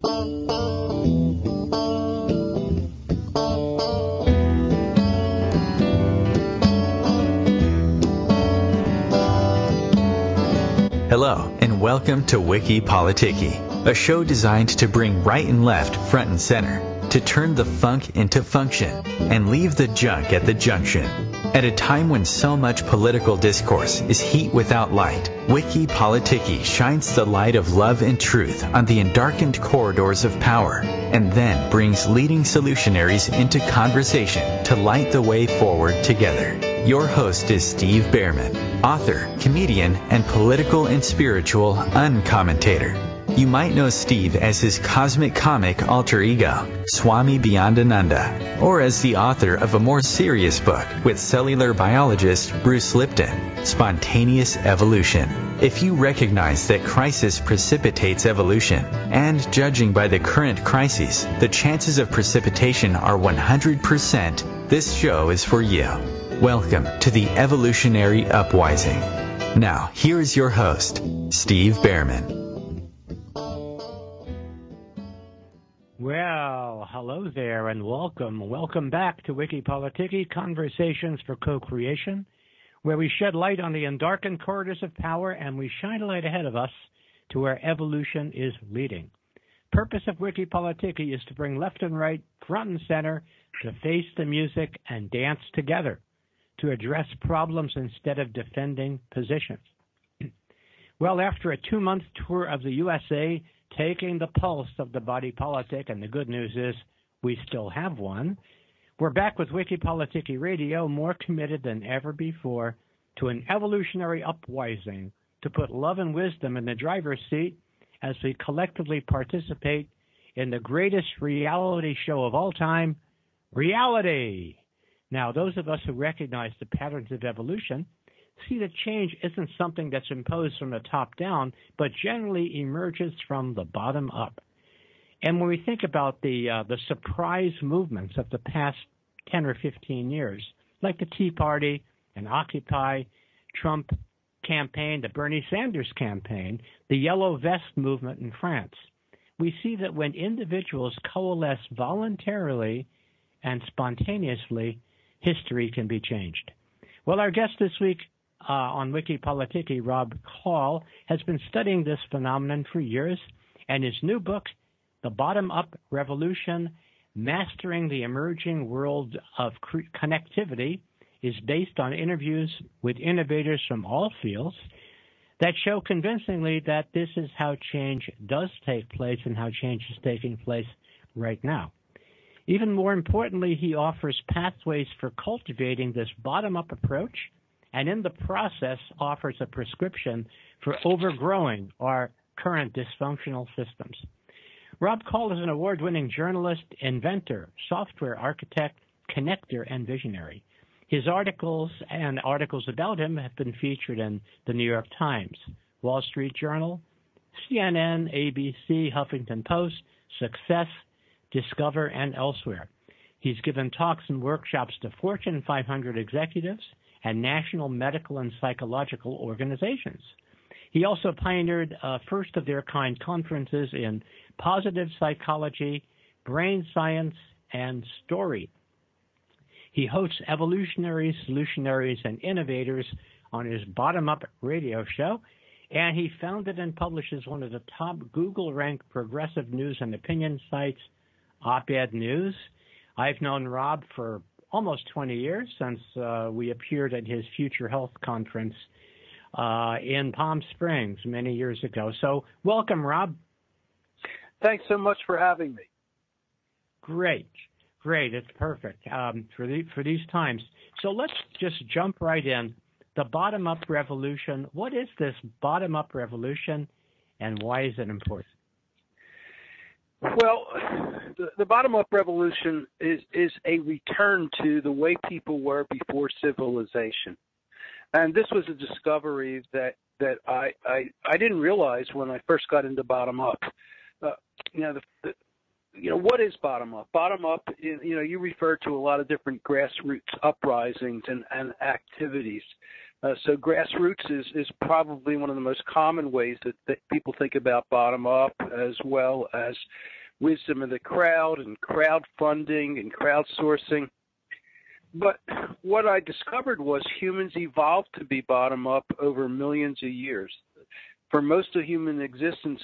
Hello, and welcome to Wiki Politiki, a show designed to bring right and left front and center, to turn the funk into function, and leave the junk at the junction. At a time when so much political discourse is heat without light, Wiki Politiki shines the light of love and truth on the endarkened corridors of power, and then brings leading solutionaries into conversation to light the way forward together. Your host is Steve Bhaerman, author, comedian, and political and spiritual uncommentator. You might know Steve as his cosmic comic alter ego, Swami Beyondananda, or as the author of a more serious book with cellular biologist Bruce Lipton, Spontaneous Evolution. If you recognize that crisis precipitates evolution, and judging by the current crises, the chances of precipitation are 100%, this show is for you. Welcome to the Evolutionary Upwising. Now, here is your host, Steve Bhaerman. Well, hello there and welcome. Welcome back to Wiki Politiki Conversations for Co-Creation, where we shed light on the undarkened corridors of power and we shine a light ahead of us to where evolution is leading. Purpose of Wiki Politiki is to bring left and right, front and center, to face the music and dance together, to address problems instead of defending positions. well, after a two-month tour of the USA, taking the pulse of the body politic, and the good news is we still have one. We're back with Wiki Politiki Radio, more committed than ever before to an evolutionary uprising to put love and wisdom in the driver's seat as we collectively participate in the greatest reality show of all time, reality. Now, those of us who recognize the patterns of evolution see that change isn't something that's imposed from the top down, but generally emerges from the bottom up. And when we think about the uh, the surprise movements of the past 10 or 15 years, like the Tea Party and Occupy, Trump campaign, the Bernie Sanders campaign, the Yellow Vest movement in France, we see that when individuals coalesce voluntarily and spontaneously, history can be changed. Well, our guest this week uh, on Wiki Politiki, Rob Kall, has been studying this phenomenon for years, and his new book, The Bottom Up Revolution Mastering the Emerging World of Connectivity, is based on interviews with innovators from all fields that show convincingly that this is how change does take place and how change is taking place right now. Even more importantly, he offers pathways for cultivating this bottom up approach and in the process offers a prescription for overgrowing our current dysfunctional systems. Rob Kall is an award winning journalist, inventor, software architect, connector, and visionary. His articles and articles about him have been featured in the New York Times, Wall Street Journal, CNN, ABC, Huffington Post, Success, Discover, and elsewhere. He's given talks and workshops to Fortune 500 executives and national medical and psychological organizations. He also pioneered uh, first of their kind conferences in positive psychology, brain science, and story. He hosts evolutionaries, solutionaries, and innovators on his bottom up radio show. And he founded and publishes one of the top Google ranked progressive news and opinion sites, Op Ed News. I've known Rob for almost 20 years since uh, we appeared at his Future Health Conference uh, in Palm Springs many years ago. So, welcome, Rob. Thanks so much for having me. Great, great. It's perfect um, for the, for these times. So let's just jump right in. The bottom up revolution. What is this bottom up revolution, and why is it important? Well, the, the bottom up revolution is, is a return to the way people were before civilization. And this was a discovery that, that I, I, I didn't realize when I first got into bottom up. Uh, you know, the, the, you know, what is bottom up? Bottom up, you know, you refer to a lot of different grassroots uprisings and, and activities. Uh, so grassroots is, is probably one of the most common ways that, that people think about bottom up, as well as wisdom of the crowd and crowdfunding and crowdsourcing. But what I discovered was humans evolved to be bottom up over millions of years. For most of human existence,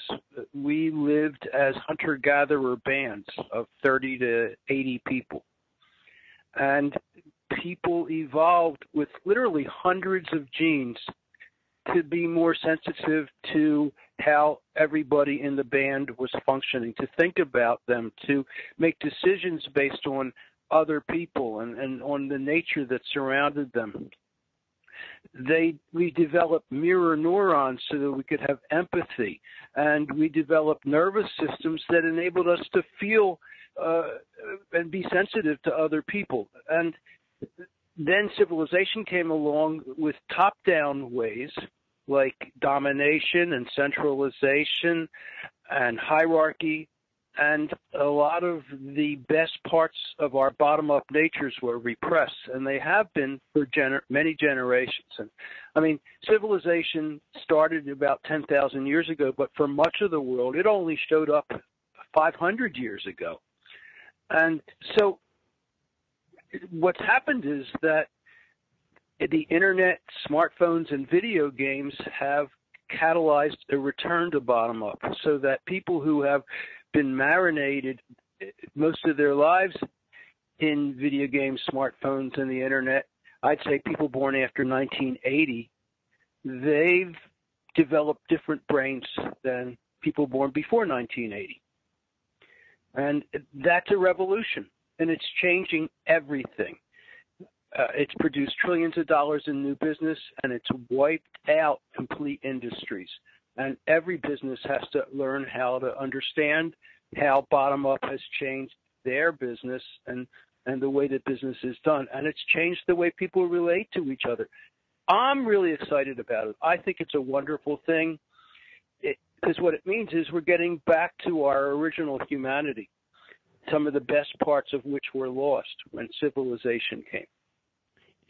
we lived as hunter gatherer bands of 30 to 80 people. And people evolved with literally hundreds of genes to be more sensitive to how everybody in the band was functioning, to think about them, to make decisions based on other people and, and on the nature that surrounded them. They we developed mirror neurons so that we could have empathy, and we developed nervous systems that enabled us to feel uh, and be sensitive to other people. And then civilization came along with top down ways like domination and centralization and hierarchy. And a lot of the best parts of our bottom up natures were repressed, and they have been for gener- many generations. And I mean, civilization started about 10,000 years ago, but for much of the world, it only showed up 500 years ago. And so what's happened is that the internet, smartphones, and video games have catalyzed a return to bottom up so that people who have been marinated most of their lives in video games, smartphones, and the internet, I'd say people born after 1980, they've developed different brains than people born before 1980. And that's a revolution and it's changing everything. Uh, it's produced trillions of dollars in new business and it's wiped out complete industries. And every business has to learn how to understand how bottom up has changed their business and, and the way that business is done. And it's changed the way people relate to each other. I'm really excited about it. I think it's a wonderful thing because what it means is we're getting back to our original humanity some of the best parts of which were lost when civilization came.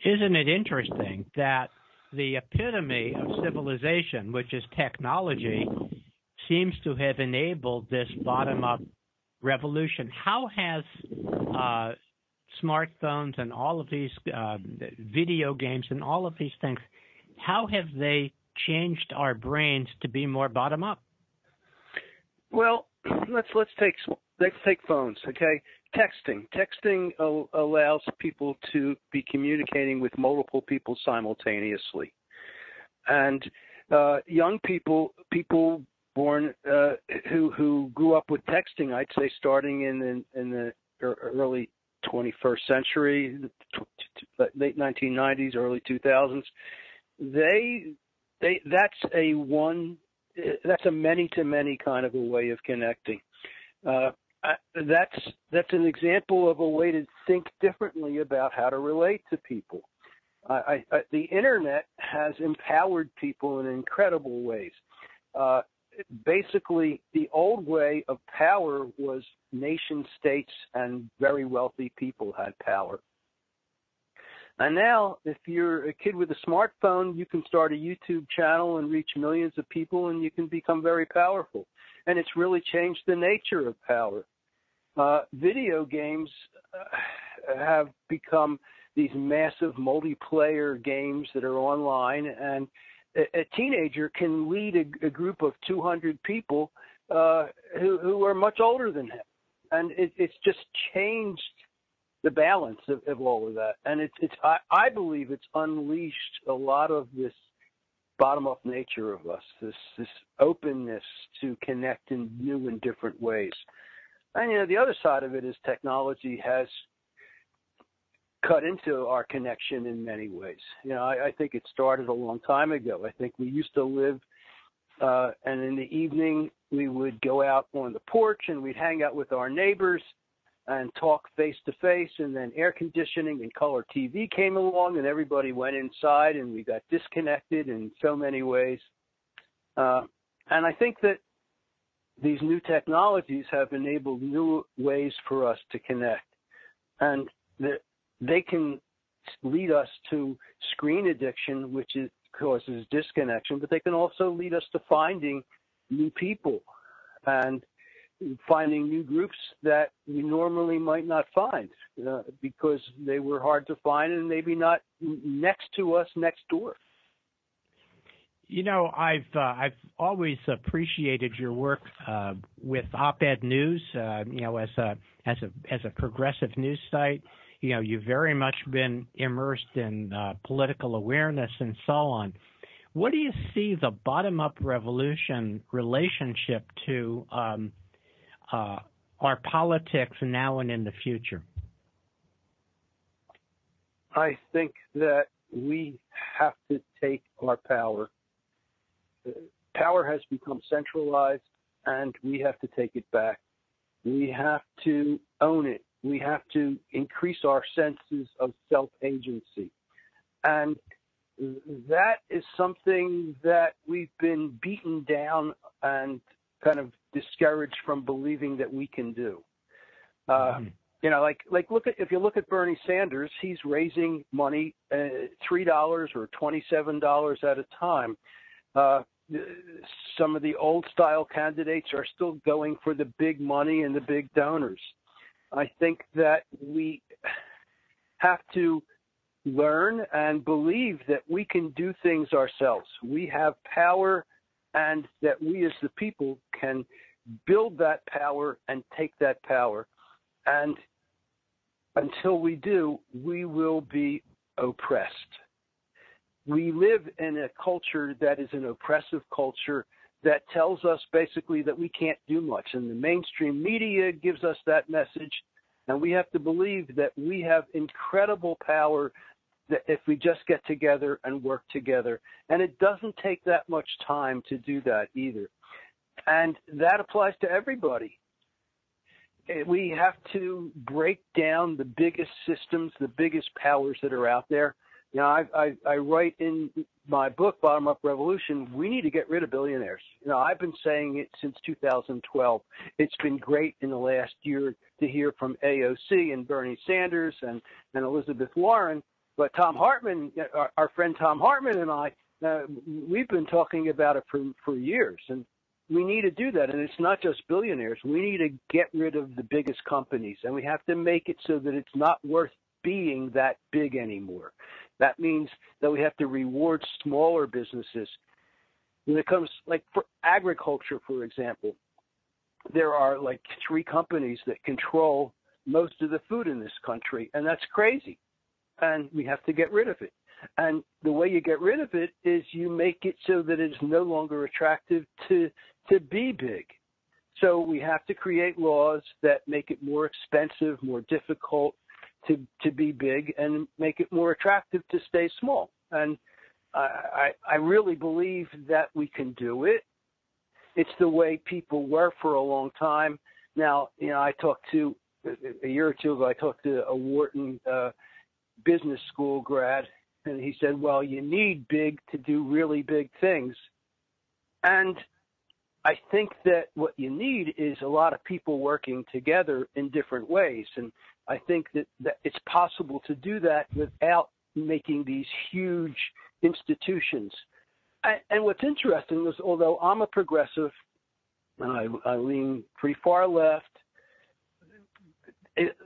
Isn't it interesting that the epitome of civilization, which is technology, seems to have enabled this bottom up revolution? How has uh, smartphones and all of these uh, video games and all of these things, how have they changed our brains to be more bottom up? Well, let's let's take let's take phones, okay? Texting. Texting allows people to be communicating with multiple people simultaneously. And uh, young people, people born uh, who who grew up with texting, I'd say starting in in, in the early 21st century, late 1990s, early 2000s, they they that's a one that's a many to many kind of a way of connecting. Uh, that's that's an example of a way to think differently about how to relate to people. I, I, the internet has empowered people in incredible ways. Uh, basically, the old way of power was nation states and very wealthy people had power. And now, if you're a kid with a smartphone, you can start a YouTube channel and reach millions of people, and you can become very powerful. And it's really changed the nature of power. Uh, video games uh, have become these massive multiplayer games that are online, and a, a teenager can lead a, a, group of 200 people uh, who, who, are much older than him, and it, it's just changed the balance of, of, all of that. And it's, it's I, I believe it's unleashed a lot of this bottom up nature of us, this this openness to connect in new and different ways. And you know, the other side of it is technology has cut into our connection in many ways. You know, I, I think it started a long time ago. I think we used to live uh, and in the evening we would go out on the porch and we'd hang out with our neighbors and talk face to face. And then air conditioning and color TV came along, and everybody went inside, and we got disconnected in so many ways. Uh, and I think that these new technologies have enabled new ways for us to connect, and they can lead us to screen addiction, which is, causes disconnection, but they can also lead us to finding new people and finding new groups that we normally might not find uh, because they were hard to find and maybe not next to us next door. You know, I've uh, I've always appreciated your work uh, with Op-Ed News. Uh, you know, as a as a as a progressive news site, you know, you've very much been immersed in uh, political awareness and so on. What do you see the bottom-up revolution relationship to um, uh, our politics now and in the future? I think that we have to take our power. Power has become centralized, and we have to take it back. We have to own it. We have to increase our senses of self agency. And that is something that we've been beaten down and kind of discouraged from believing that we can do. Uh, mm-hmm. You know, like like look at if you look at Bernie Sanders, he's raising money uh, three dollars or twenty seven dollars at a time. Uh, some of the old style candidates are still going for the big money and the big donors. I think that we have to learn and believe that we can do things ourselves. We have power and that we as the people can build that power and take that power. And until we do, we will be oppressed. We live in a culture that is an oppressive culture that tells us basically that we can't do much. And the mainstream media gives us that message. And we have to believe that we have incredible power that if we just get together and work together. And it doesn't take that much time to do that either. And that applies to everybody. Eh, we have to break down the biggest systems, the biggest powers that are out there. You know, I, I, I write in my book, Bottom Up Revolution, we need to get rid of billionaires. You know, I've been saying it since 2012. It's been great in the last year to hear from AOC and Bernie Sanders and, and Elizabeth Warren but Thom Hartmann, our, our friend Thom Hartmann and I, uh, we've been talking about it for for years, and we need to do that. And it's not just billionaires. We need to get rid of the biggest companies, and we have to make it so that it's not worth being that big anymore. That means that we have to reward smaller businesses. When it comes, like for agriculture, for example, there are like three companies that control most of the food in this country, and that's crazy and we have to get rid of it. And the way you get rid of it is you make it so that it's no longer attractive to to be big. So we have to create laws that make it more expensive, more difficult to to be big, and make it more attractive to stay small. And I I really believe that we can do it. It's the way people were for a long time. Now, you know, I talked to a year or two ago. I talked to a Wharton uh, business school grad, and he said, "Well, you need big to do really big things." And I think that what you need is a lot of people working together in different ways, and I think that, that it's possible to do that without making these huge institutions. and what's interesting is, although I'm a progressive and I, I lean pretty far left,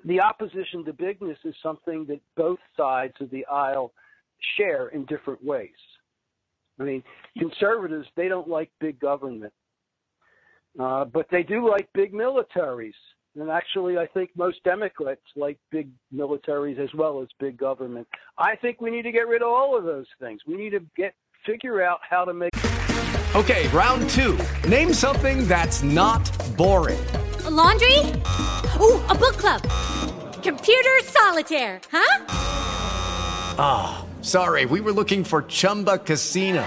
the opposition to bigness is something that both sides of the aisle share in different ways. I mean, conservatives, they don't like big government, uh, but they do like big militaries. And actually, I think most Democrats like big militaries as well as big government. I think we need to get rid of all of those things. We need to get figure out how to make. Okay, round two. Name something that's not boring. A laundry. Ooh, a book club. Computer solitaire, huh? Ah, oh, sorry, we were looking for Chumba Casino.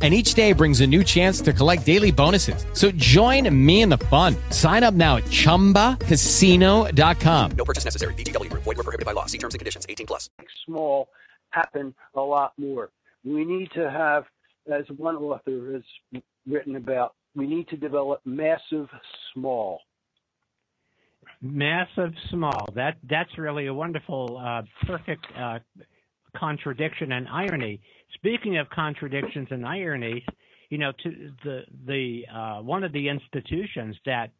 and each day brings a new chance to collect daily bonuses. So join me in the fun. Sign up now at ChumbaCasino.com. No purchase necessary. VGW. Void were prohibited by law. See terms and conditions. 18 plus. Small happen a lot more. We need to have, as one author has written about, we need to develop massive small. Massive small. That that's really a wonderful, uh, perfect uh, contradiction and irony. Speaking of contradictions and ironies, you know, to the the uh, one of the institutions that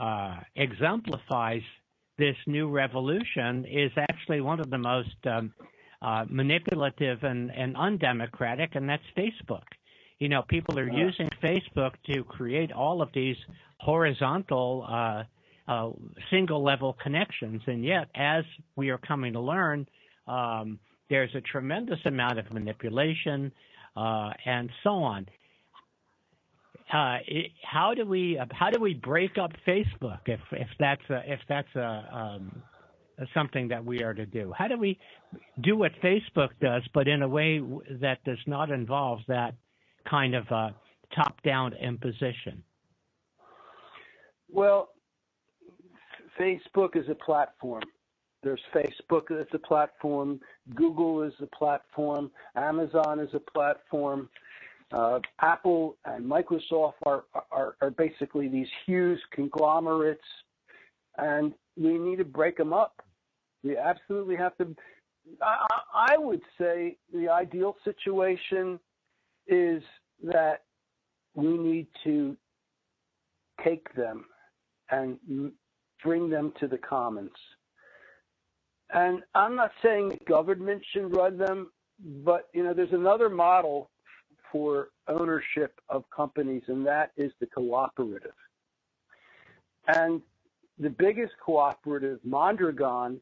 uh, exemplifies this new revolution is actually one of the most um, uh, manipulative and, and undemocratic, and that's Facebook. You know, people are using Facebook to create all of these horizontal, uh, uh, single level connections, and yet, as we are coming to learn, um, there's a tremendous amount of manipulation uh, and so on. Uh, how do we how do we break up Facebook if if that's a, if that's a, um, something that we are to do? How do we do what Facebook does, but in a way that does not involve that kind of uh, top down imposition? Well, Facebook is a platform. There's Facebook as a platform, Google is a platform, Amazon is a platform. Uh, Apple and Microsoft are, are, are basically these huge conglomerates, and we need to break them up. We absolutely have to. I, I would say the ideal situation is that we need to take them and bring them to the commons. And I'm not saying government should run them, but you know, there's another model for ownership of companies, and that is the cooperative. And the biggest cooperative, Mondragon,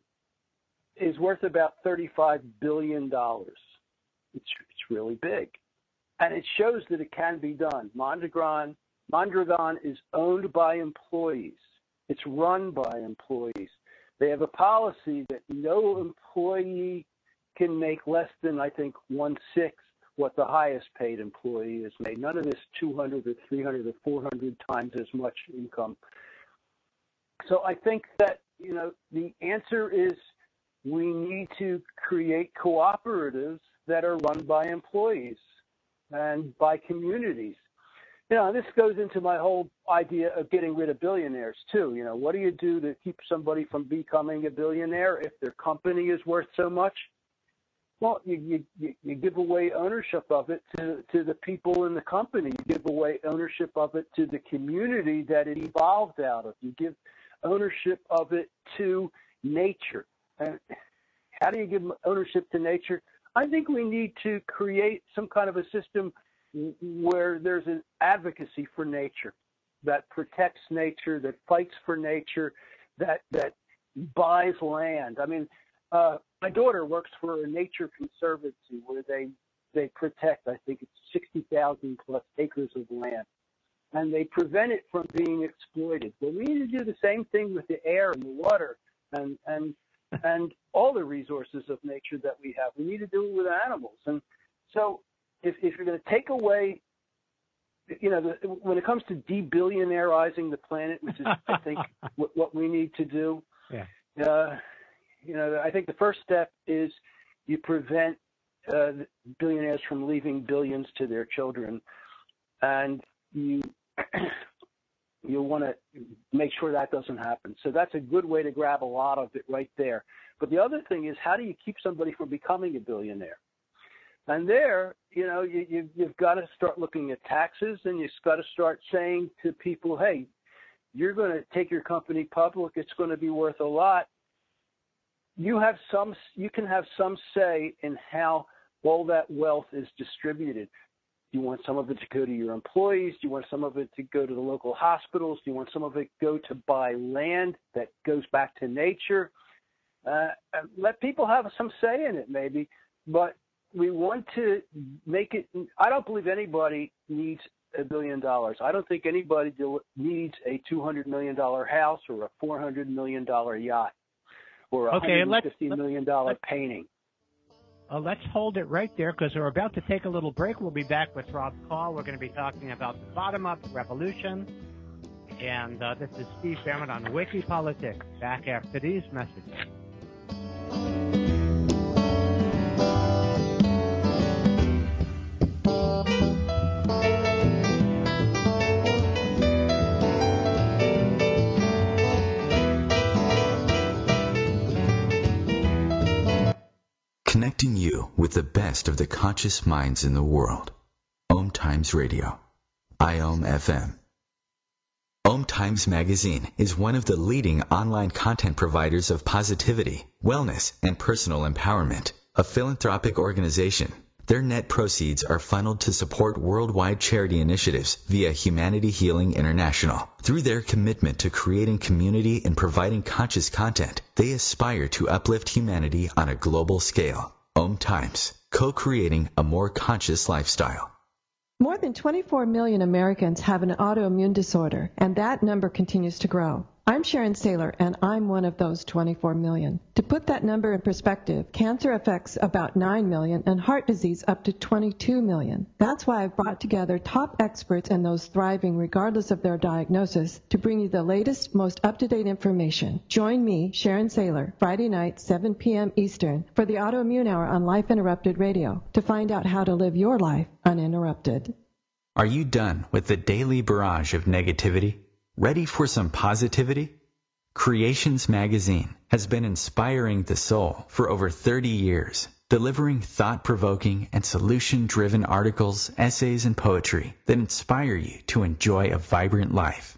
is worth about $35 billion. It's, it's really big. And it shows that it can be done. Mondragon, Mondragon is owned by employees. It's run by employees. They have a policy that no employee can make less than, I think, one sixth what the highest paid employee is made. None of this 200 or 300 or 400 times as much income. So I think that, you know, the answer is we need to create cooperatives that are run by employees and by communities you know, this goes into my whole idea of getting rid of billionaires too. You know, what do you do to keep somebody from becoming a billionaire if their company is worth so much? Well, you you you give away ownership of it to to the people in the company. You give away ownership of it to the community that it evolved out of. You give ownership of it to nature. And how do you give ownership to nature? I think we need to create some kind of a system where there's an advocacy for nature that protects nature, that fights for nature, that that buys land. I mean, uh, my daughter works for a nature conservancy where they they protect, I think it's 60,000 plus acres of land, and they prevent it from being exploited. But we need to do the same thing with the air and the water and and and all the resources of nature that we have. We need to do it with animals, and so if, if you're going to take away, you know, the, when it comes to debillionairizing the planet, which is, I think, what, what we need to do, yeah. uh, you know, I think the first step is you prevent uh, billionaires from leaving billions to their children, and you you'll want to make sure that doesn't happen. So that's a good way to grab a lot of it right there. But the other thing is, how do you keep somebody from becoming a billionaire? And there, you know, you, you, you've got to start looking at taxes and you've got to start saying to people, hey, you're going to take your company public, it's going to be worth a lot. you have some you can have some say in how all that wealth is distributed. Do you want some of it to go to your employees? Do you want some of it to go to the local hospitals? Do you want some of it go to buy land that goes back to nature? Uh, let people have some say in it, maybe. But we want to make it. I don't believe anybody needs a billion dollars. I don't think anybody needs a two hundred million dollar house or a four hundred million dollar yacht or a okay, hundred fifty million dollar painting. Uh, let's hold it right there because we're about to take a little break. We'll be back with Rob Kall. We're going to be talking about the bottom up revolution. And uh, this is Steve Bhaerman on Wiki Politiki. Back after these messages. Connecting you with the best of the conscious minds in the world. Om Times Radio. IOM FM. Om Times Magazine is one of the leading online content providers of positivity, wellness, and personal empowerment. A philanthropic organization their net proceeds are funneled to support worldwide charity initiatives via Humanity Healing International. Through their commitment to creating community and providing conscious content, they aspire to uplift humanity on a global scale. Om Times, co-creating a more conscious lifestyle. More than 24 million Americans have an autoimmune disorder, and that number continues to grow. I'm Sharon Saylor, and I'm one of those 24 million. To put that number in perspective, cancer affects about 9 million and heart disease up to 22 million. That's why I've brought together top experts and those thriving regardless of their diagnosis to bring you the latest, most up-to-date information. Join me, Sharon Saylor, Friday night, 7 p.m. Eastern, for the Autoimmune Hour on Life Interrupted Radio to find out how to live your life uninterrupted. Are you done with the daily barrage of negativity? Ready for some positivity? Creations Magazine has been inspiring the soul for over 30 years, delivering thought-provoking and solution-driven articles, essays, and poetry that inspire you to enjoy a vibrant life.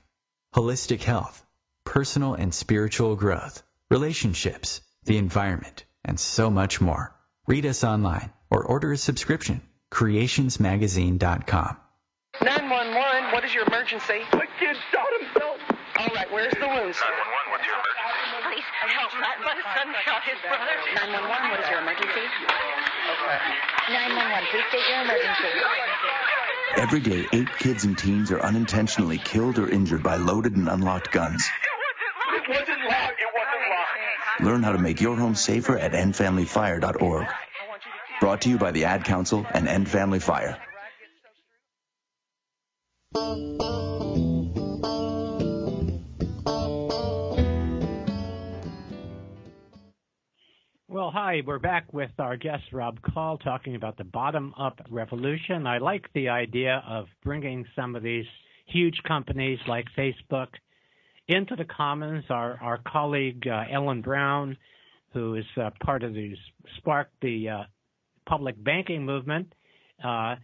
Holistic health, personal and spiritual growth, relationships, the environment, and so much more. Read us online or order a subscription. At creationsmagazine.com. 911, what is your emergency? My kid shot himself. All right, where's the wounds? 911, what's your emergency? Please help. My, my son shot his brother. 911, what is your emergency? Okay. 911, please state your emergency. Every day, eight kids and teens are unintentionally killed or injured by loaded and unlocked guns. It wasn't locked. It wasn't locked. Learn how to make your home safer at endfamilyfire.org. Brought to you by the Ad Council and End Family Fire. Well, hi, we're back with our guest Rob Kall talking about the bottom up revolution. I like the idea of bringing some of these huge companies like Facebook into the commons. Our, our colleague uh, Ellen Brown, who is uh, part of the Spark the uh, public banking movement, uh,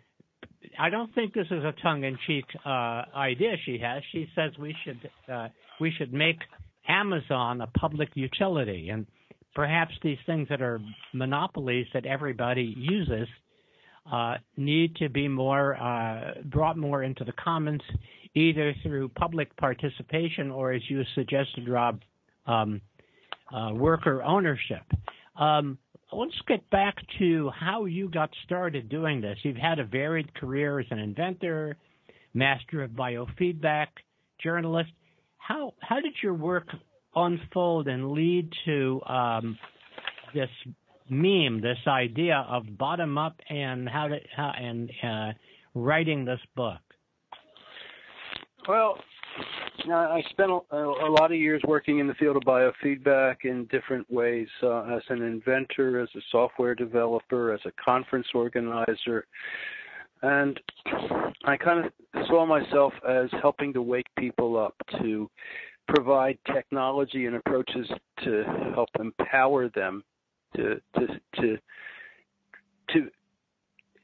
I don't think this is a tongue-in-cheek uh, idea she has. She says we should uh, we should make Amazon a public utility and perhaps these things that are monopolies that everybody uses uh, need to be more uh, brought more into the commons, either through public participation or, as you suggested, Rob, um, uh, worker ownership. Um, let's get back to how you got started doing this. You've had a varied career as an inventor, master of biofeedback, journalist. How how did your work unfold and lead to um, this meme, this idea of bottom up and how to how, and uh, writing this book? Well, I spent a, a, lot of years working in the field of biofeedback in different ways uh, as an inventor, as a software developer, as a conference organizer. And I kind of saw myself as helping to wake people up to provide technology and approaches to help empower them to to to to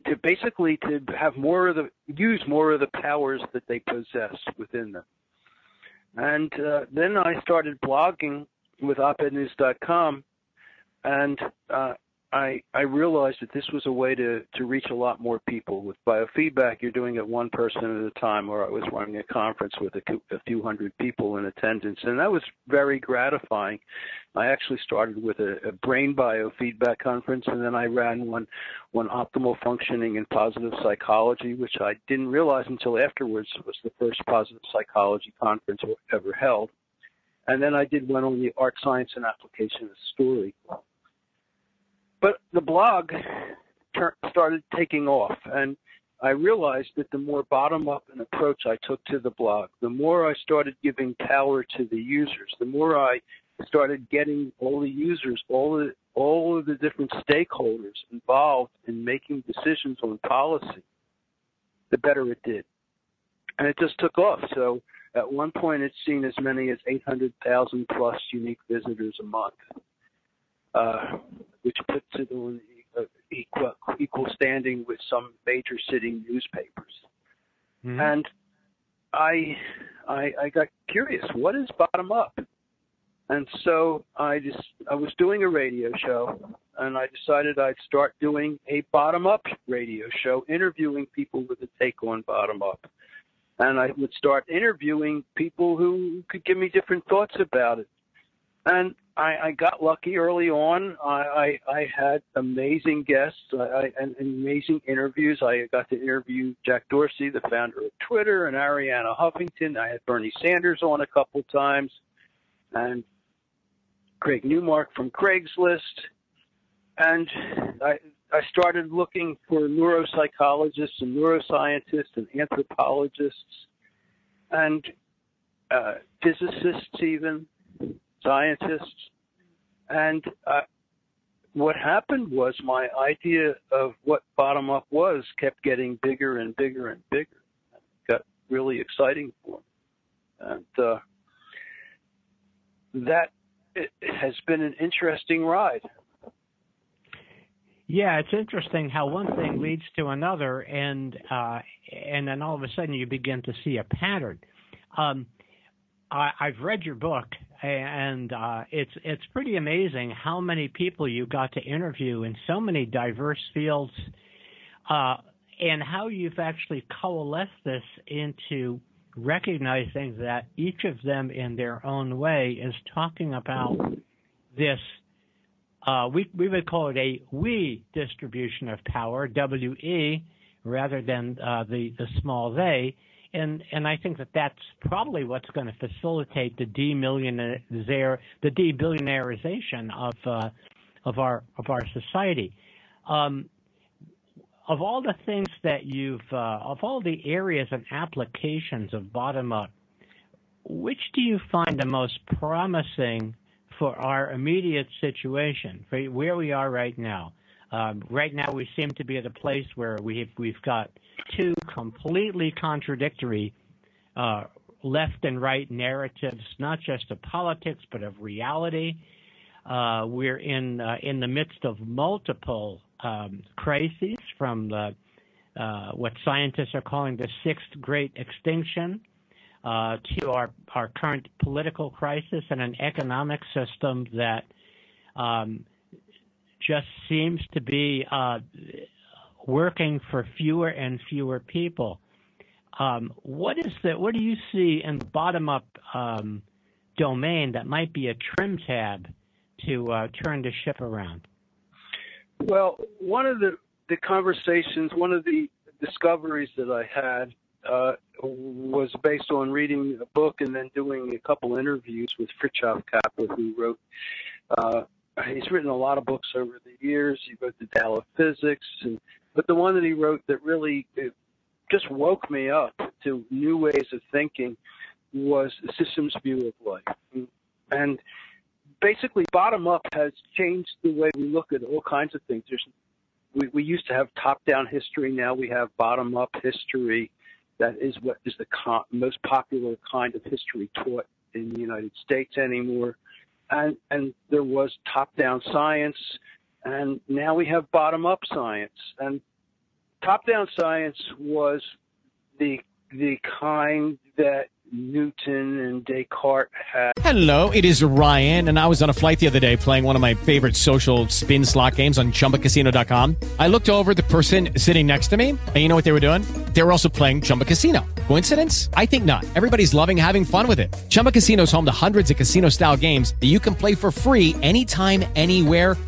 to basically to have more of the use more of the powers that they possess within them. And uh, then I started blogging with opednews.com and uh, I I realized that this was a way to to reach a lot more people. With biofeedback, you're doing it one person at a time. Or I was running a conference with a, a few hundred people in attendance, and that was very gratifying. I actually started with a, a brain biofeedback conference, and then I ran one one optimal functioning in positive psychology, which I didn't realize until afterwards was the first positive psychology conference ever held. And then I did one on the art, science, and application of story but the blog started taking off, and I realized that the more bottom up an approach I took to the blog, the more I started giving power to the users, the more I started getting all the users, all the all of the different stakeholders involved in making decisions on policy, the better it did. And it just took off. So at one point, it's seen as many as 800,000 plus unique visitors a month. Uh, which puts it on equal, equal standing with some major city newspapers. Mm-hmm. And I, I, I got curious. What is bottom up? And so I just I was doing a radio show, and I decided I'd start doing a bottom up radio show, interviewing people with a take on bottom up. And I would start interviewing people who could give me different thoughts about it. And I, I got lucky early on. I, I, I had amazing guests I, and, and amazing interviews. I got to interview Jack Dorsey, the founder of Twitter, and Arianna Huffington. I had Bernie Sanders on a couple times, and Craig Newmark from Craigslist. And I, I started looking for neuropsychologists and neuroscientists and anthropologists and uh, physicists even scientists. And uh, what happened was my idea of what bottom up was kept getting bigger and bigger and bigger. It got really exciting for me. And uh, that has been an interesting ride. Yeah, it's interesting how one thing leads to another, and uh, and then all of a sudden you begin to see a pattern. Um, I, I've read your book, and uh, it's it's pretty amazing how many people you got to interview in so many diverse fields, uh, and how you've actually coalesced this into recognizing that each of them in their own way is talking about this. Uh, we we would call it a we distribution of power, WE, rather than uh, the the small they and and I think that that's probably what's going to facilitate the demillionaire the debillionairization of uh, of our of our society. Um, of all the things that you've uh, of all the areas and applications of bottom up, which do you find the most promising for our immediate situation, for where we are right now? Um, right now, we seem to be at a place where we've we've got two completely contradictory uh, left and right narratives, not just of politics but of reality. Uh, we're in uh, in the midst of multiple um, crises, from the uh, what scientists are calling the sixth great extinction, uh, to our our current political crisis and an economic system that um, just seems to be uh, working for fewer and fewer people. Um, what is the what do you see in the bottom up um, domain that might be a trim tab to uh, turn the ship around? Well, one of the the conversations, one of the discoveries that I had uh, was based on reading a book and then doing a couple interviews with Fritjof Capra, who wrote uh, he's written a lot of books over the years. He wrote the Tao of Physics, and but the one that he wrote that really just woke me up to new ways of thinking was the systems view of life. And basically, bottom up has changed the way we look at all kinds of things. There's, we, we used to have top down history, now we have bottom up history. That is what is the con- most popular kind of history taught in the United States anymore and and there was top-down science, and now we have bottom-up science. And top-down science was the the kind that Newton and Descartes had. Hello, it is Ryan, and I was on a flight the other day playing one of my favorite social spin slot games on ChumbaCasino.com. I looked over the person sitting next to me, and you know what they were doing? They were also playing Chumba Casino. Coincidence? I think not. Everybody's loving having fun with it. Chumba Casino is home to hundreds of casino-style games that you can play for free anytime, anywhere,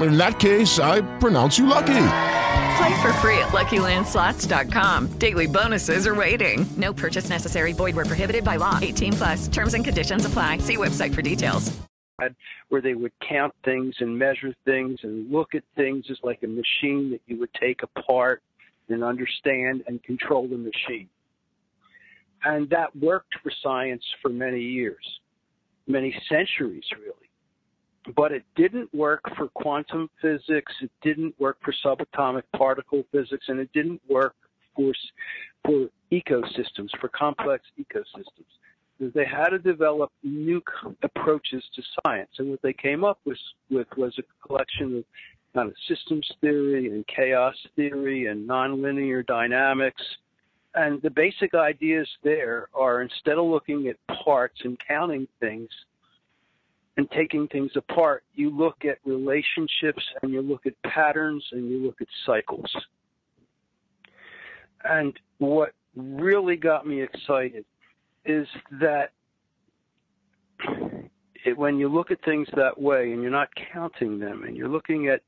In that case, I pronounce you lucky. Play for free at LuckyLandSlots.com. Daily bonuses are waiting. No purchase necessary. Void where prohibited by law. 18 plus. Terms and conditions apply. See website for details. Where they would count things and measure things and look at things as like a machine that you would take apart and understand and control the machine. And that worked for science for many years, many centuries, really. But it didn't work for quantum physics, it didn't work for subatomic particle physics, and it didn't work for, for ecosystems, for complex ecosystems. They had to develop new approaches to science, and what they came up with, with was a collection of kind of systems theory and chaos theory and nonlinear dynamics. And the basic ideas there are instead of looking at parts and counting things and taking things apart, you look at relationships and you look at patterns and you look at cycles. And what really got me excited is that it, when you look at things that way and you're not counting them and you're looking at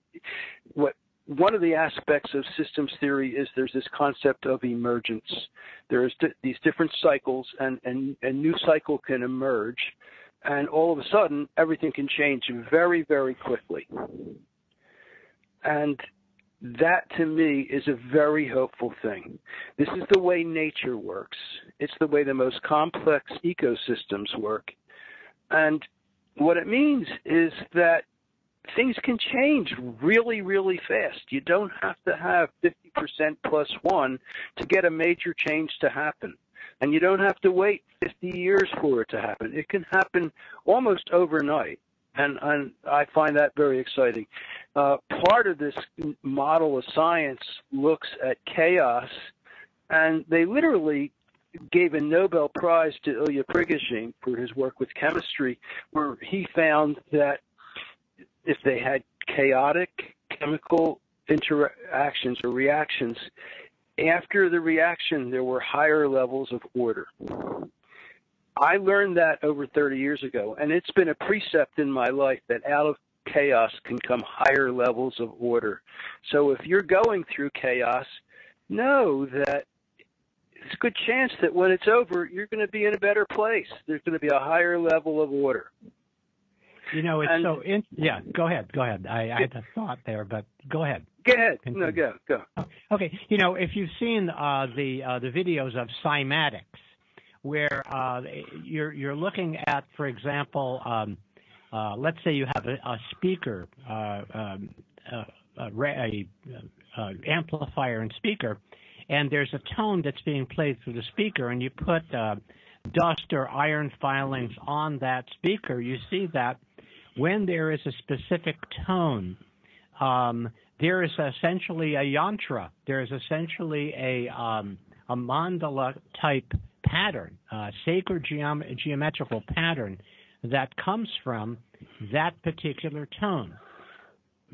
what one of the aspects of systems theory is there's this concept of emergence. There's these different cycles, and, and a new cycle can emerge, and all of a sudden, everything can change very, very quickly. And that to me is a very hopeful thing. This is the way nature works, it's the way the most complex ecosystems work. And what it means is that things can change really, really fast. You don't have to have 50% plus one to get a major change to happen. And you don't have to wait 50 years for it to happen. It can happen almost overnight. And, and I find that very exciting. Uh, part of this model of science looks at chaos, and they literally gave a Nobel Prize to Ilya Prigogine for his work with chemistry, where he found that if they had chaotic chemical interactions or reactions, after the reaction, there were higher levels of order. I learned that over 30 years ago, and it's been a precept in my life that out of chaos can come higher levels of order. So if you're going through chaos, know that it's a good chance that when it's over, you're going to be in a better place. There's going to be a higher level of order. You know, it's And- so. In, yeah, go ahead. Go ahead. I, I had a thought there, but go ahead. Go ahead. No, go, go. Okay, you know, if you've seen uh, the uh, the videos of cymatics, where uh, you're you're looking at, for example, um, uh, let's say you have a, a speaker, uh, um, uh, a, a, uh amplifier and speaker, and there's a tone that's being played through the speaker, and you put uh, dust or iron filings on that speaker, you see that when there is a specific tone, um, there is essentially a yantra. There is essentially a um, a mandala type pattern, uh, sacred geom- geometrical pattern that comes from that particular tone.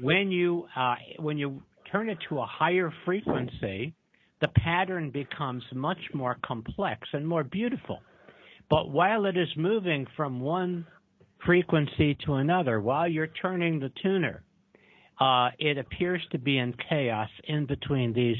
When you uh, when you turn it to a higher frequency, the pattern becomes much more complex and more beautiful. But while it is moving from one frequency to another, while you're turning the tuner, uh, it appears to be in chaos in between these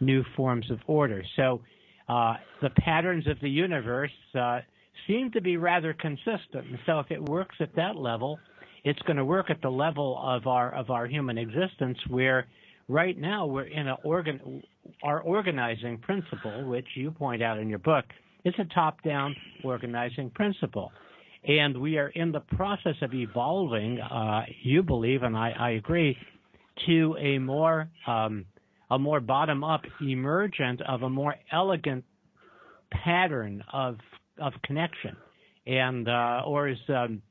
new forms of order. So uh, the patterns of the universe uh, seem to be rather consistent. And so if it works at that level, it's going to work at the level of our of our human existence, where right now we're in a organ our organizing principle, which you point out in your book is a top-down organizing principle, and we are in the process of evolving. Uh, you believe, and I, I agree, to a more um, a more bottom-up emergent of a more elegant pattern of of connection, and uh, or as um,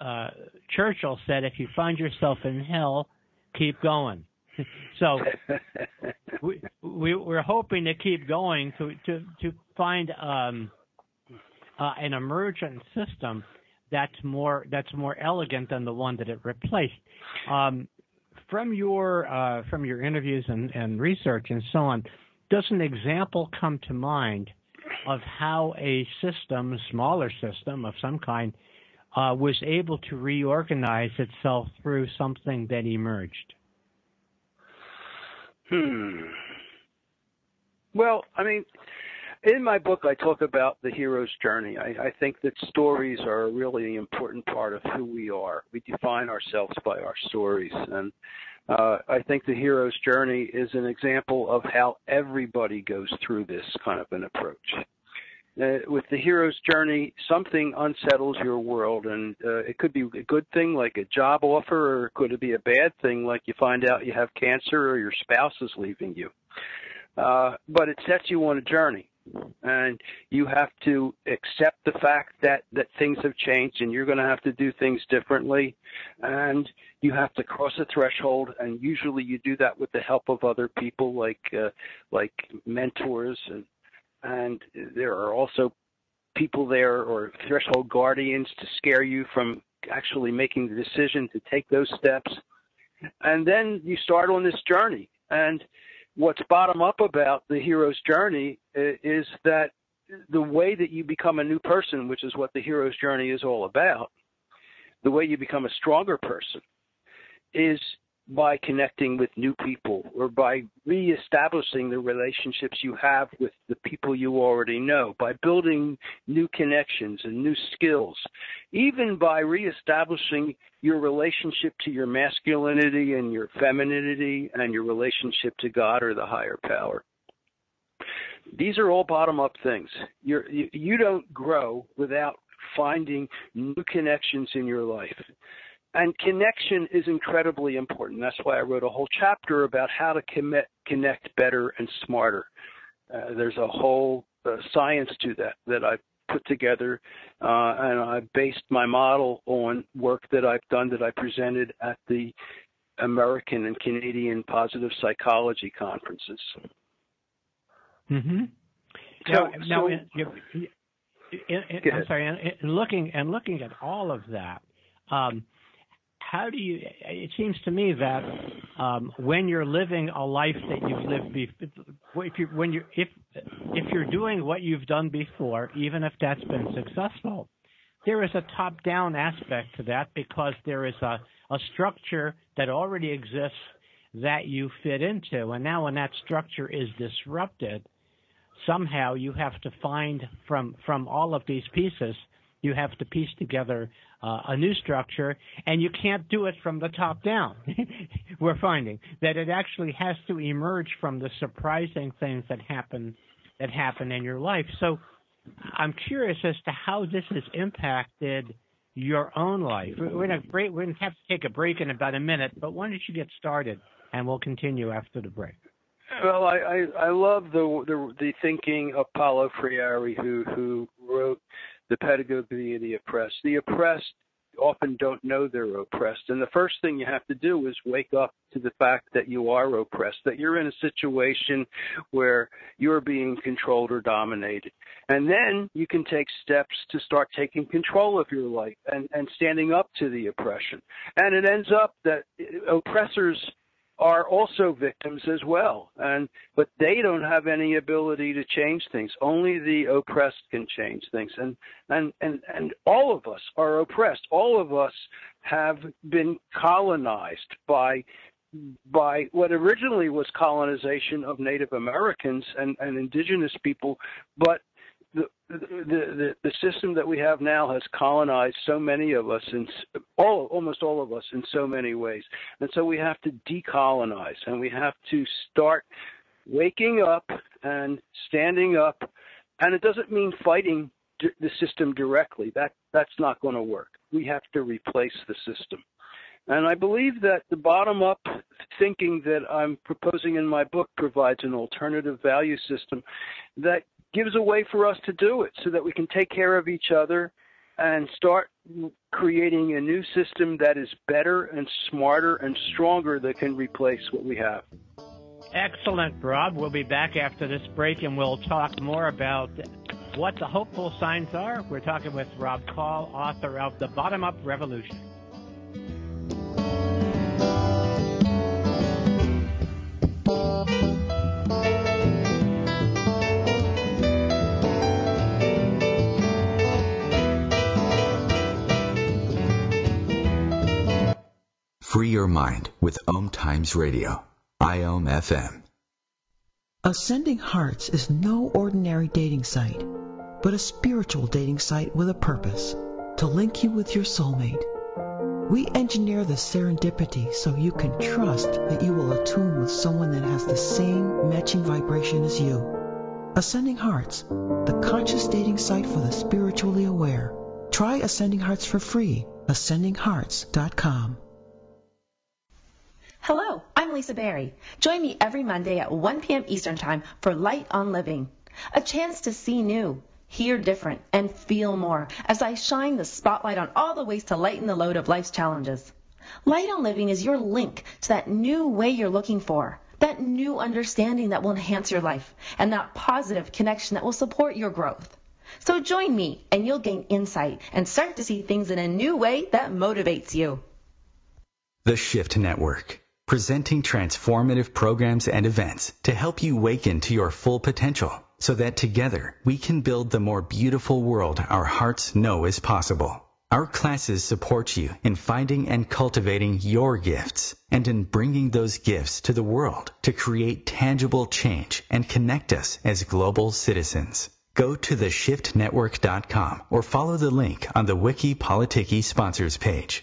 uh, Churchill said, if you find yourself in hell, keep going. so we, we we're hoping to keep going to to to find um, uh, an emergent system that's more that's more elegant than the one that it replaced. Um, from your uh, from your interviews and, and research and so on, does an example come to mind of how a system, smaller system of some kind, uh, was able to reorganize itself through something that emerged? Hmm. Well, I mean, in my book, I talk about the hero's journey. I, I think that stories are a really important part of who we are. We define ourselves by our stories. And uh, I think the hero's journey is an example of how everybody goes through this kind of an approach. Uh, with the hero's journey, something unsettles your world, and uh, it could be a good thing like a job offer, or it could be a bad thing like you find out you have cancer or your spouse is leaving you. Uh, but it sets you on a journey, and you have to accept the fact that that things have changed, and you're going to have to do things differently, and you have to cross a threshold, and usually you do that with the help of other people, like uh, like mentors and and there are also people there or threshold guardians to scare you from actually making the decision to take those steps. And then you start on this journey. And what's bottom up about the hero's journey uh, is that the way that you become a new person, which is what the hero's journey is all about, the way you become a stronger person is by connecting with new people or by reestablishing the relationships you have with the people you already know, by building new connections and new skills, even by reestablishing your relationship to your masculinity and your femininity and your relationship to God or the higher power. These are all bottom up things. You're, you, you don't grow without finding new connections in your life. And connection is incredibly important. That's why I wrote a whole chapter about how to commit, connect better and smarter. Uh, there's a whole uh, science to that that I put together, uh, and I based my model on work that I've done that I presented at the American and Canadian positive psychology conferences. Mm-hmm. So, now, now so, in, in, in, I'm sorry. In, looking and looking at all of that, um, how do you it seems to me that um, when you're living a life that you've lived before if you when you if if you're doing what you've done before even if that's been successful there is a top down aspect to that because there is a, a structure that already exists that you fit into. And now when that structure is disrupted somehow you have to find from from all of these pieces you have to piece together uh, a new structure, and you can't do it from the top down. We're finding that it actually has to emerge from the surprising things that happen that happen in your life. So, I'm curious as to how this has impacted your own life. We're to break. We're to have to take a break in about a minute, but why don't you get started, and we'll continue after the break. Well, I, I, I love the, the the thinking of Paulo Freire, who who wrote the pedagogy of the oppressed. The oppressed often don't know they're oppressed. And the first thing you have to do is wake up to the fact that you are oppressed, that you're in a situation where you're being controlled or dominated. And then you can take steps to start taking control of your life and, and standing up to the oppression. And it ends up that oppressors are also victims as well. And but they don't have any ability to change things. Only the oppressed can change things. And and and and all of us are oppressed. All of us have been colonized by by what originally was colonization of Native Americans and, and indigenous people, but the, the, system that we have now has colonized so many of us in all almost all of us in so many ways and so we have to decolonize and we have to start waking up and standing up and it doesn't mean fighting the system directly. That that's not going to work. We have to replace the system. And I believe that the bottom up thinking that I'm proposing in my book provides an alternative value system that gives a way for us to do it so that we can take care of each other and start creating a new system that is better and smarter and stronger that can replace what we have. Excellent, Rob. We'll be back after this break and we'll talk more about what the hopeful signs are. We're talking with Rob Kall, author of The Bottom Up Revolution. Free your mind with Om Times Radio. IOM FM. Ascending Hearts is no ordinary dating site, but a spiritual dating site with a purpose to link you with your soulmate. We engineer the serendipity so you can trust that you will attune with someone that has the same matching vibration as you. Ascending Hearts, the conscious dating site for the spiritually aware. Try Ascending Hearts for free. AscendingHearts.com. Hello, I'm Lisa Barry. Join me every Monday at 1 p.m. Eastern Time for Light on Living. A chance to see new, hear different, and feel more as I shine the spotlight on all the ways to lighten the load of life's challenges. Light on Living is your link to that new way you're looking for, that new understanding that will enhance your life, and that positive connection that will support your growth. So join me and you'll gain insight and start to see things in a new way that motivates you. The Shift Network, presenting transformative programs and events to help you waken to your full potential so that together we can build the more beautiful world our hearts know is possible. Our classes support you in finding and cultivating your gifts and in bringing those gifts to the world to create tangible change and connect us as global citizens. Go to theshiftnetwork.com or follow the link on the Wiki Politiki sponsors page.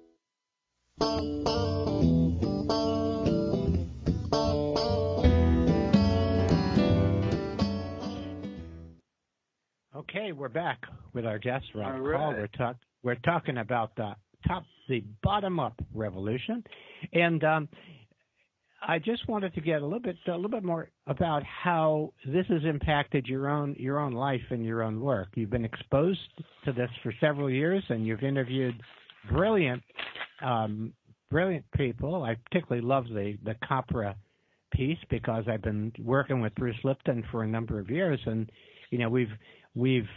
Okay, we're back with our guest, Rob All Kall. We're, talk, we're talking about the top, the bottom-up revolution, and um, I just wanted to get a little bit, a little bit more about how this has impacted your own, your own life and your own work. You've been exposed to this for several years, and you've interviewed brilliant, um, brilliant people. I particularly love the the Capra piece because I've been working with Bruce Lipton for a number of years, and you know we've we've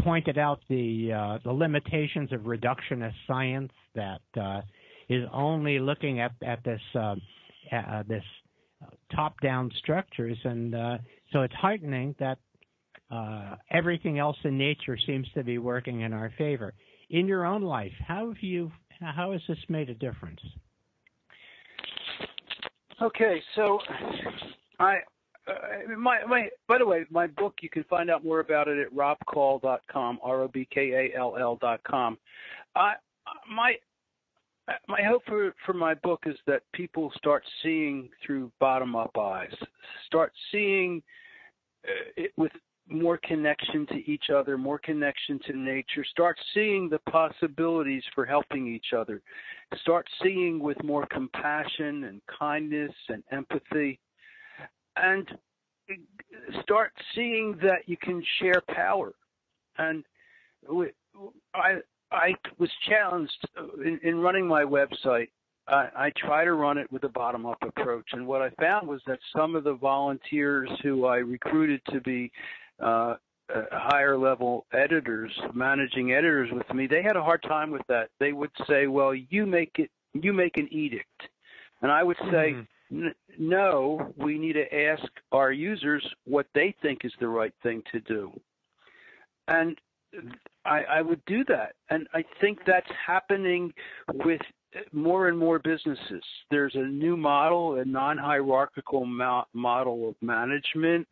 pointed out the uh, the limitations of reductionist science that uh, is only looking at at this uh, uh, this top down structures, and uh, so it's heartening that uh, everything else in nature seems to be working in our favor. In your own life, how have you how has this made a difference? Okay, so I uh, my my by the way, my book you can find out more about it at robkall.com, r o b k a l l.com. I my my hope for for my book is that people start seeing through bottom up eyes, start seeing uh, it with more connection to each other, more connection to nature, start seeing the possibilities for helping each other, start seeing with more compassion and kindness and empathy, and start seeing that you can share power. And I I was challenged in, in running my website. I, I try to run it with a bottom up approach, and what I found was that some of the volunteers who I recruited to be uh, uh, higher level editors, managing editors with me, they had a hard time with that. They would say, "Well, you make it, you make an edict," and I would say, N- no, we need to ask our users what they think is the right thing to do. And I, I would do that. And I think that's happening with more and more businesses. There's a new model, a non hierarchical mo- model of management.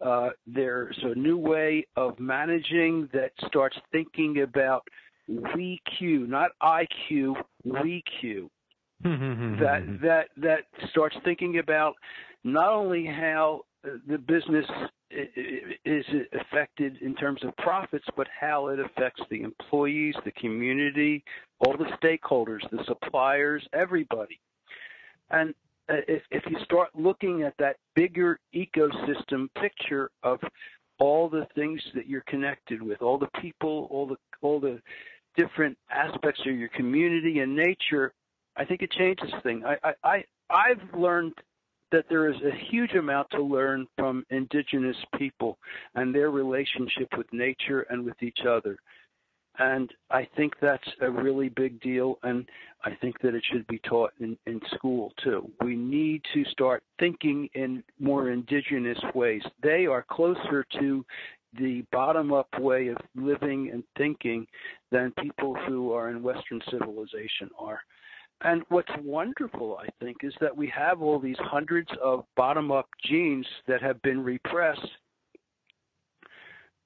Uh, there's a new way of managing that starts thinking about we Q, not IQ, we Q. Hmm, hmm, hmm, that that that starts thinking about not only how the business is affected in terms of profits, but how it affects the employees, the community, all the stakeholders, the suppliers, everybody. And uh, if, if you start looking at that bigger ecosystem picture of all the things that you're connected with, all the people, all the all the different aspects of your community and nature, I think it changes things. I, I, I've learned that there is a huge amount to learn from indigenous people and their relationship with nature and with each other. And I think that's a really big deal, and I think that it should be taught in, in school too. We need to start thinking in more indigenous ways. They are closer to the bottom up way of living and thinking than people who are in Western civilization are. And what's wonderful, I think, is that we have all these hundreds of bottom up genes that have been repressed.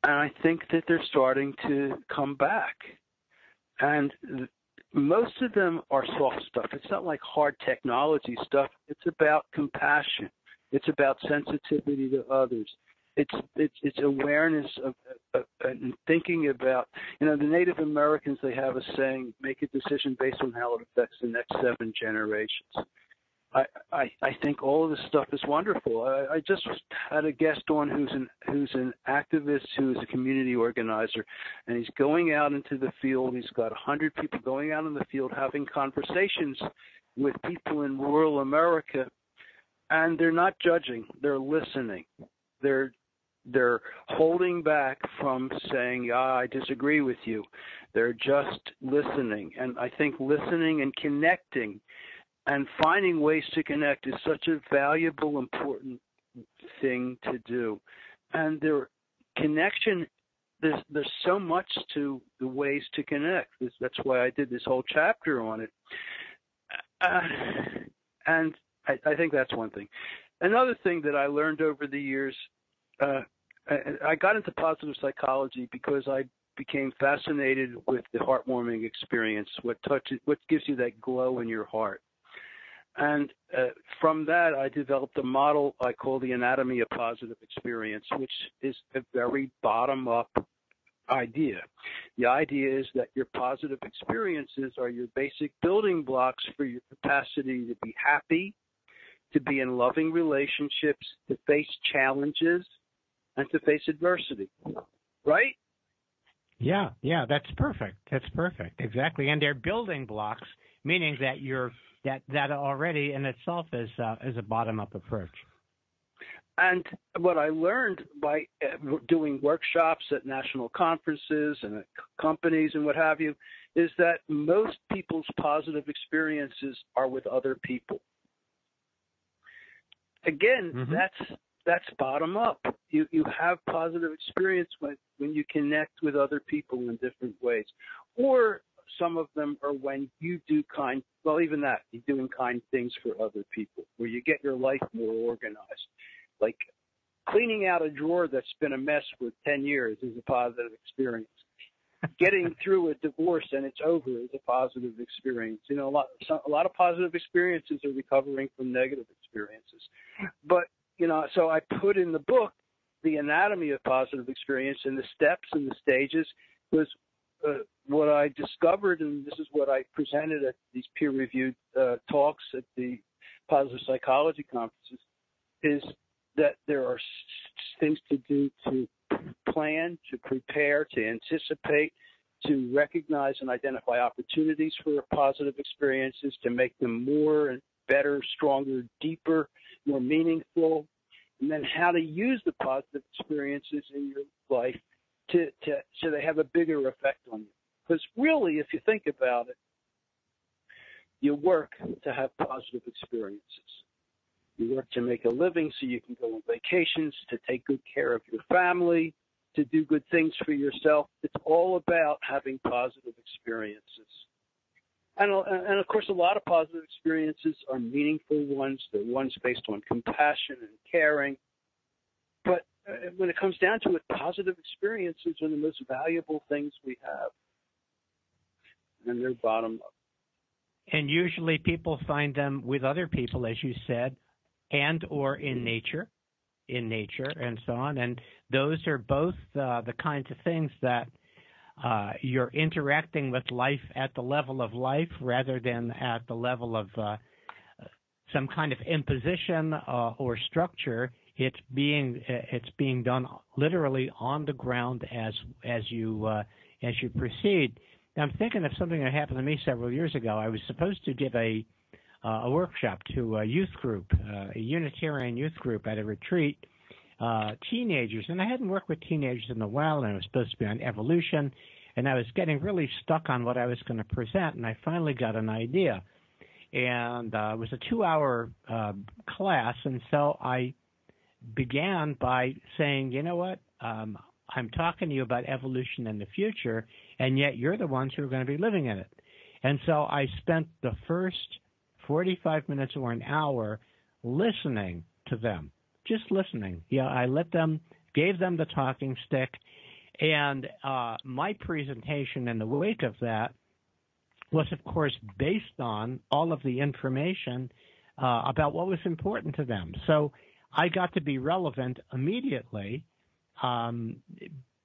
And I think that they're starting to come back. And most of them are soft stuff. It's not like hard technology stuff. It's about compassion. It's about sensitivity to others it's it's it's awareness of, and thinking about you know the Native Americans they have a saying make a decision based on how it affects the next seven generations. I I, I think all of this stuff is wonderful. I, I just had a guest on who's an who's an activist who's a community organizer, and he's going out into the field. He's got a hundred people going out in the field having conversations with people in rural America, and they're not judging. They're listening. They're they're holding back from saying, "Yeah, I disagree with you." They're just listening, and I think listening and connecting and finding ways to connect is such a valuable, important thing to do. And there, connection. There's there's so much to the ways to connect. That's why I did this whole chapter on it. Uh, and I, I think that's one thing. Another thing that I learned over the years uh, I got into positive psychology because I became fascinated with the heartwarming experience, what touches, what gives you that glow in your heart. And uh, from that, I developed a model I call the anatomy of positive experience, which is a very bottom up idea. The idea is that your positive experiences are your basic building blocks for your capacity to be happy, to be in loving relationships, to face challenges, and to face adversity. Right? Yeah, yeah, that's perfect. That's perfect. Exactly. And they're building blocks, meaning that you're that that already in itself is uh, is a bottom up approach. And what I learned by uh, doing workshops at national conferences and at companies and what have you is that most people's positive experiences are with other people. Again, mm-hmm. that's that's bottom up. You you have positive experience when when you connect with other people in different ways, or some of them are when you do kind. Well, even that you're doing kind things for other people, where you get your life more organized. Like cleaning out a drawer that's been a mess for ten years is a positive experience. Getting through a divorce and it's over is a positive experience. You know, a lot a lot of positive experiences are recovering from negative experiences, but you know, so I put in the book the anatomy of positive experience and the steps and the stages was uh, what I discovered, and this is what I presented at these peer-reviewed uh, talks at the positive psychology conferences, is that there are things to do to plan, to prepare, to anticipate, to recognize and identify opportunities for positive experiences, to make them more and better, stronger, deeper, more meaningful, and then how to use the positive experiences in your life to, to so they have a bigger effect on you. Because really, if you think about it, you work to have positive experiences. You work to make a living so you can go on vacations, to take good care of your family, to do good things for yourself. It's all about having positive experiences. And, and of course, a lot of positive experiences are meaningful ones. They're ones based on compassion and caring. But uh, when it comes down to it, positive experiences are the most valuable things we have. And they're bottom up. And usually people find them with other people, as you said, and or in nature, in nature, and so on. And those are both uh, the kinds of things that uh, you're interacting with life at the level of life rather than at the level of uh, some kind of imposition uh, or structure. It's being it's being done literally on the ground as as you uh, as you proceed. Now, I'm thinking of something that happened to me several years ago. I was supposed to give a uh, a workshop to a youth group, uh, a Unitarian youth group at a retreat, uh, teenagers, and I hadn't worked with teenagers in a while, and I was supposed to be on evolution, and I was getting really stuck on what I was going to present, and I finally got an idea, and uh, it was a two-hour uh, class, and so I began by saying, you know what, um, I'm talking to you about evolution in the future, and yet you're the ones who are going to be living in it. And so I spent the first 45 minutes or an hour listening to them, just listening. Yeah, I let them, gave them the talking stick, and uh, my presentation in the wake of that was, of course, based on all of the information uh, about what was important to them. So I got to be relevant immediately um,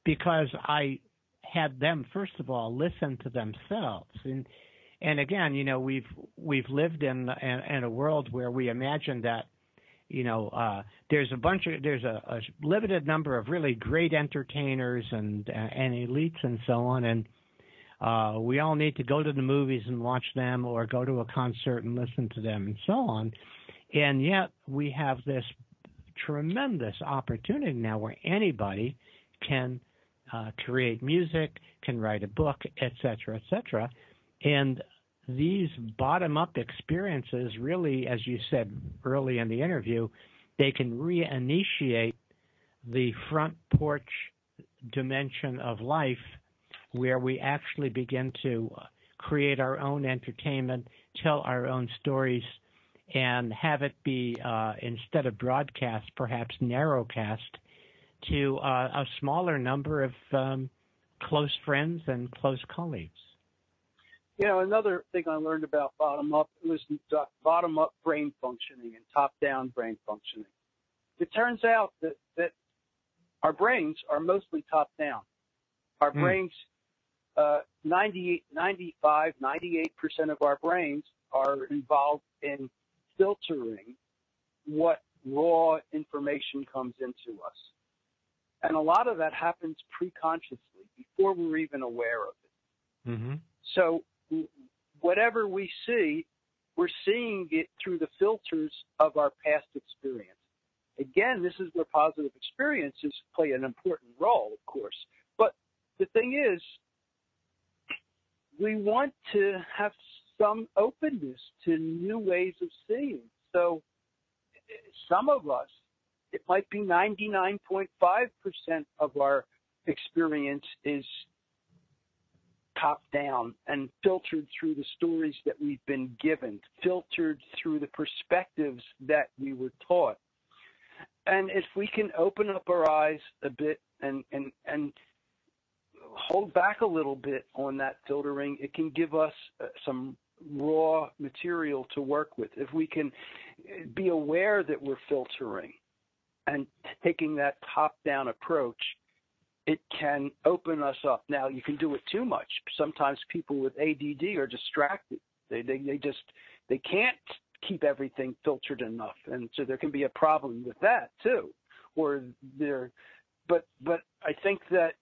because I had them first of all listen to themselves and and again you know we've we've lived in in, in a world where we imagine that you know uh there's a bunch of there's a, a limited number of really great entertainers and and elites and so on and uh we all need to go to the movies and watch them or go to a concert and listen to them and so on and yet we have this tremendous opportunity now where anybody can uh, create music, can write a book, etc., etc. And these bottom-up experiences, really, as you said early in the interview, they can reinitiate the front porch dimension of life, where we actually begin to create our own entertainment, tell our own stories, and have it be uh, instead of broadcast, perhaps narrowcast to uh, a smaller number of um, close friends and close colleagues. You know, another thing I learned about bottom up was bottom up brain functioning and top down brain functioning. It turns out that, that our brains are mostly top down. Our mm. brains, uh, 90, 95, 98% of our brains are involved in filtering what raw information comes into us. And a lot of that happens pre-consciously before we're even aware of it. Mm-hmm. So whatever we see, we're seeing it through the filters of our past experience. Again, this is where positive experiences play an important role, of course. But the thing is, we want to have some openness to new ways of seeing. So some of us it might be 99.5% of our experience is top down and filtered through the stories that we've been given, filtered through the perspectives that we were taught. And if we can open up our eyes a bit and, and, and hold back a little bit on that filtering, it can give us uh, some raw material to work with. If we can be aware that we're filtering and taking that top down approach, it can open us up. Now, you can do it too much. Sometimes people with ADD are distracted. They, they, they just, they can't keep everything filtered enough. And so there can be a problem with that too. Or there, but, but I think that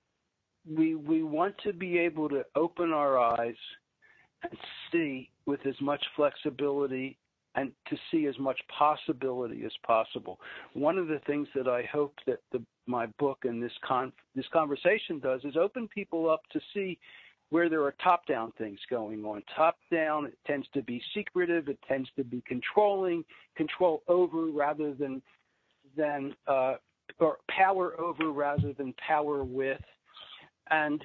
we, we want to be able to open our eyes and see with as much flexibility and to see as much possibility as possible. One of the things that I hope that the, my book and this con- this conversation does is open people up to see where there are top down things going on. Top down, it tends to be secretive, it tends to be controlling, control over rather than than uh, or power over rather than power with. And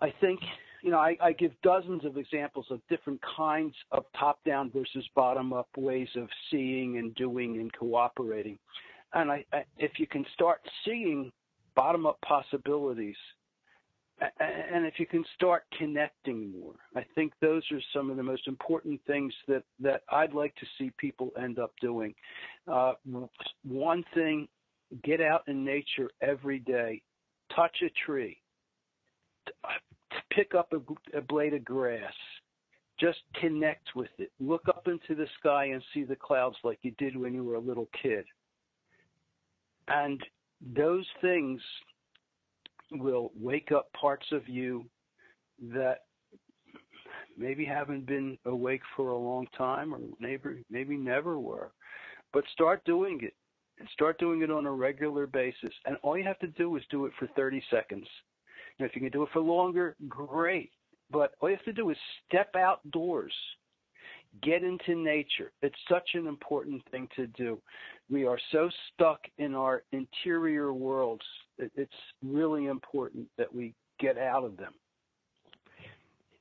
I think you know I, I give dozens of examples of different kinds of top down versus bottom up ways of seeing and doing and cooperating. And I, I, if you can start seeing bottom up possibilities and if you can start connecting more, I think those are some of the most important things that, that I'd like to see people end up doing. Uh, one thing, get out in nature every day, touch a tree, pick up a, a blade of grass, just connect with it. Look up into the sky and see the clouds like you did when you were a little kid. And those things will wake up parts of you that maybe haven't been awake for a long time or maybe maybe never were. But start doing it. And start doing it on a regular basis. And all you have to do is do it for 30 seconds. And if you can do it for longer great. But all you have to do is step outdoors get into nature it's such an important thing to do we are so stuck in our interior worlds it's really important that we get out of them.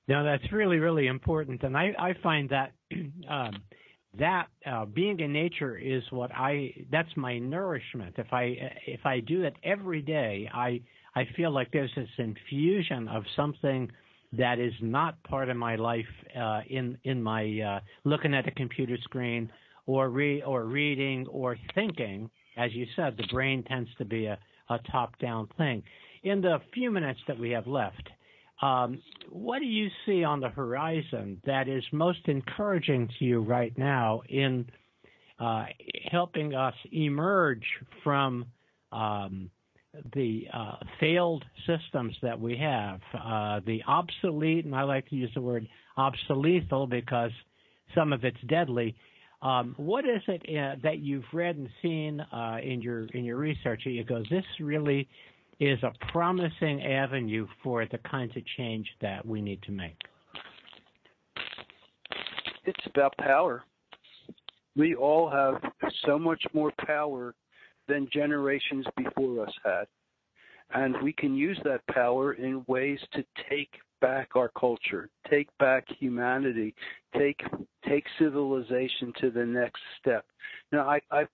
Now that's really, really important, and I, I find that um, that uh, being in nature is what I that's my nourishment. If I if I do it every day, I I feel like there's this infusion of something that is not part of my life uh, in in my uh, looking at a computer screen or re or reading or thinking. As you said, the brain tends to be a a top-down thing. In the few minutes that we have left, um, what do you see on the horizon that is most encouraging to you right now in uh, helping us emerge from um, the uh, failed systems that we have, uh, the obsolete, and I like to use the word obsolethal because some of it's deadly, um, what is it uh, that you've read and seen uh, in your in your research? It goes, this really is a promising avenue for the kinds of change that we need to make. It's about power. We all have so much more power than generations before us had. And we can use that power in ways to take back our culture, take back humanity, take take civilization to the next step. Now, I, I've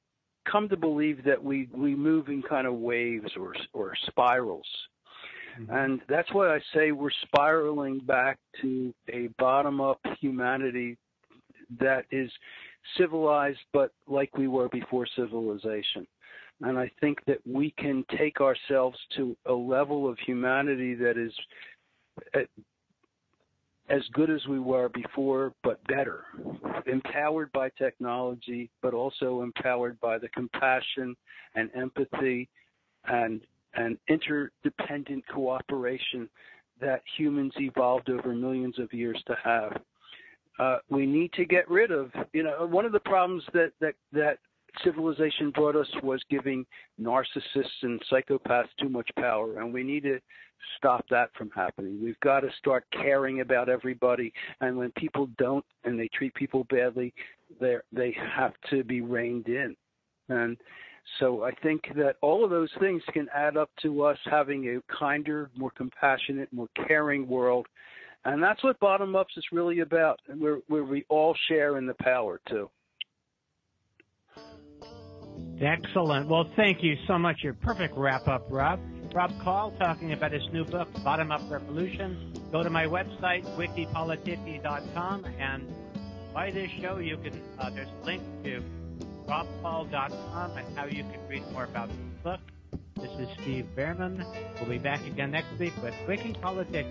come to believe that we we move in kind of waves or or spirals, mm-hmm. and that's why I say we're spiraling back to a bottom up humanity that is civilized, but like we were before civilization. And I think that we can take ourselves to a level of humanity that is as good as we were before, but better. Empowered by technology, but also empowered by the compassion and empathy and and interdependent cooperation that humans evolved over millions of years to have. Uh, we need to get rid of, you know, one of the problems that that that civilization brought us was giving narcissists and psychopaths too much power, and we need to stop that from happening. We've got to start caring about everybody, and when people don't and they treat people badly, they they have to be reined in, and so I think that all of those things can add up to us having a kinder, more compassionate, more caring world. And that's what bottom ups is really about, where, where we all share in the power too. Excellent. Well, thank you so much. Your perfect wrap up, Rob. Rob Kall talking about his new book, Bottom Up Revolution. Go to my website, wikipolitiki.com, and by this show, you can uh, there's a link to robkall.com and how you can read more about the book. This is Steve Bhaerman. We'll be back again next week with Wiki Politiki.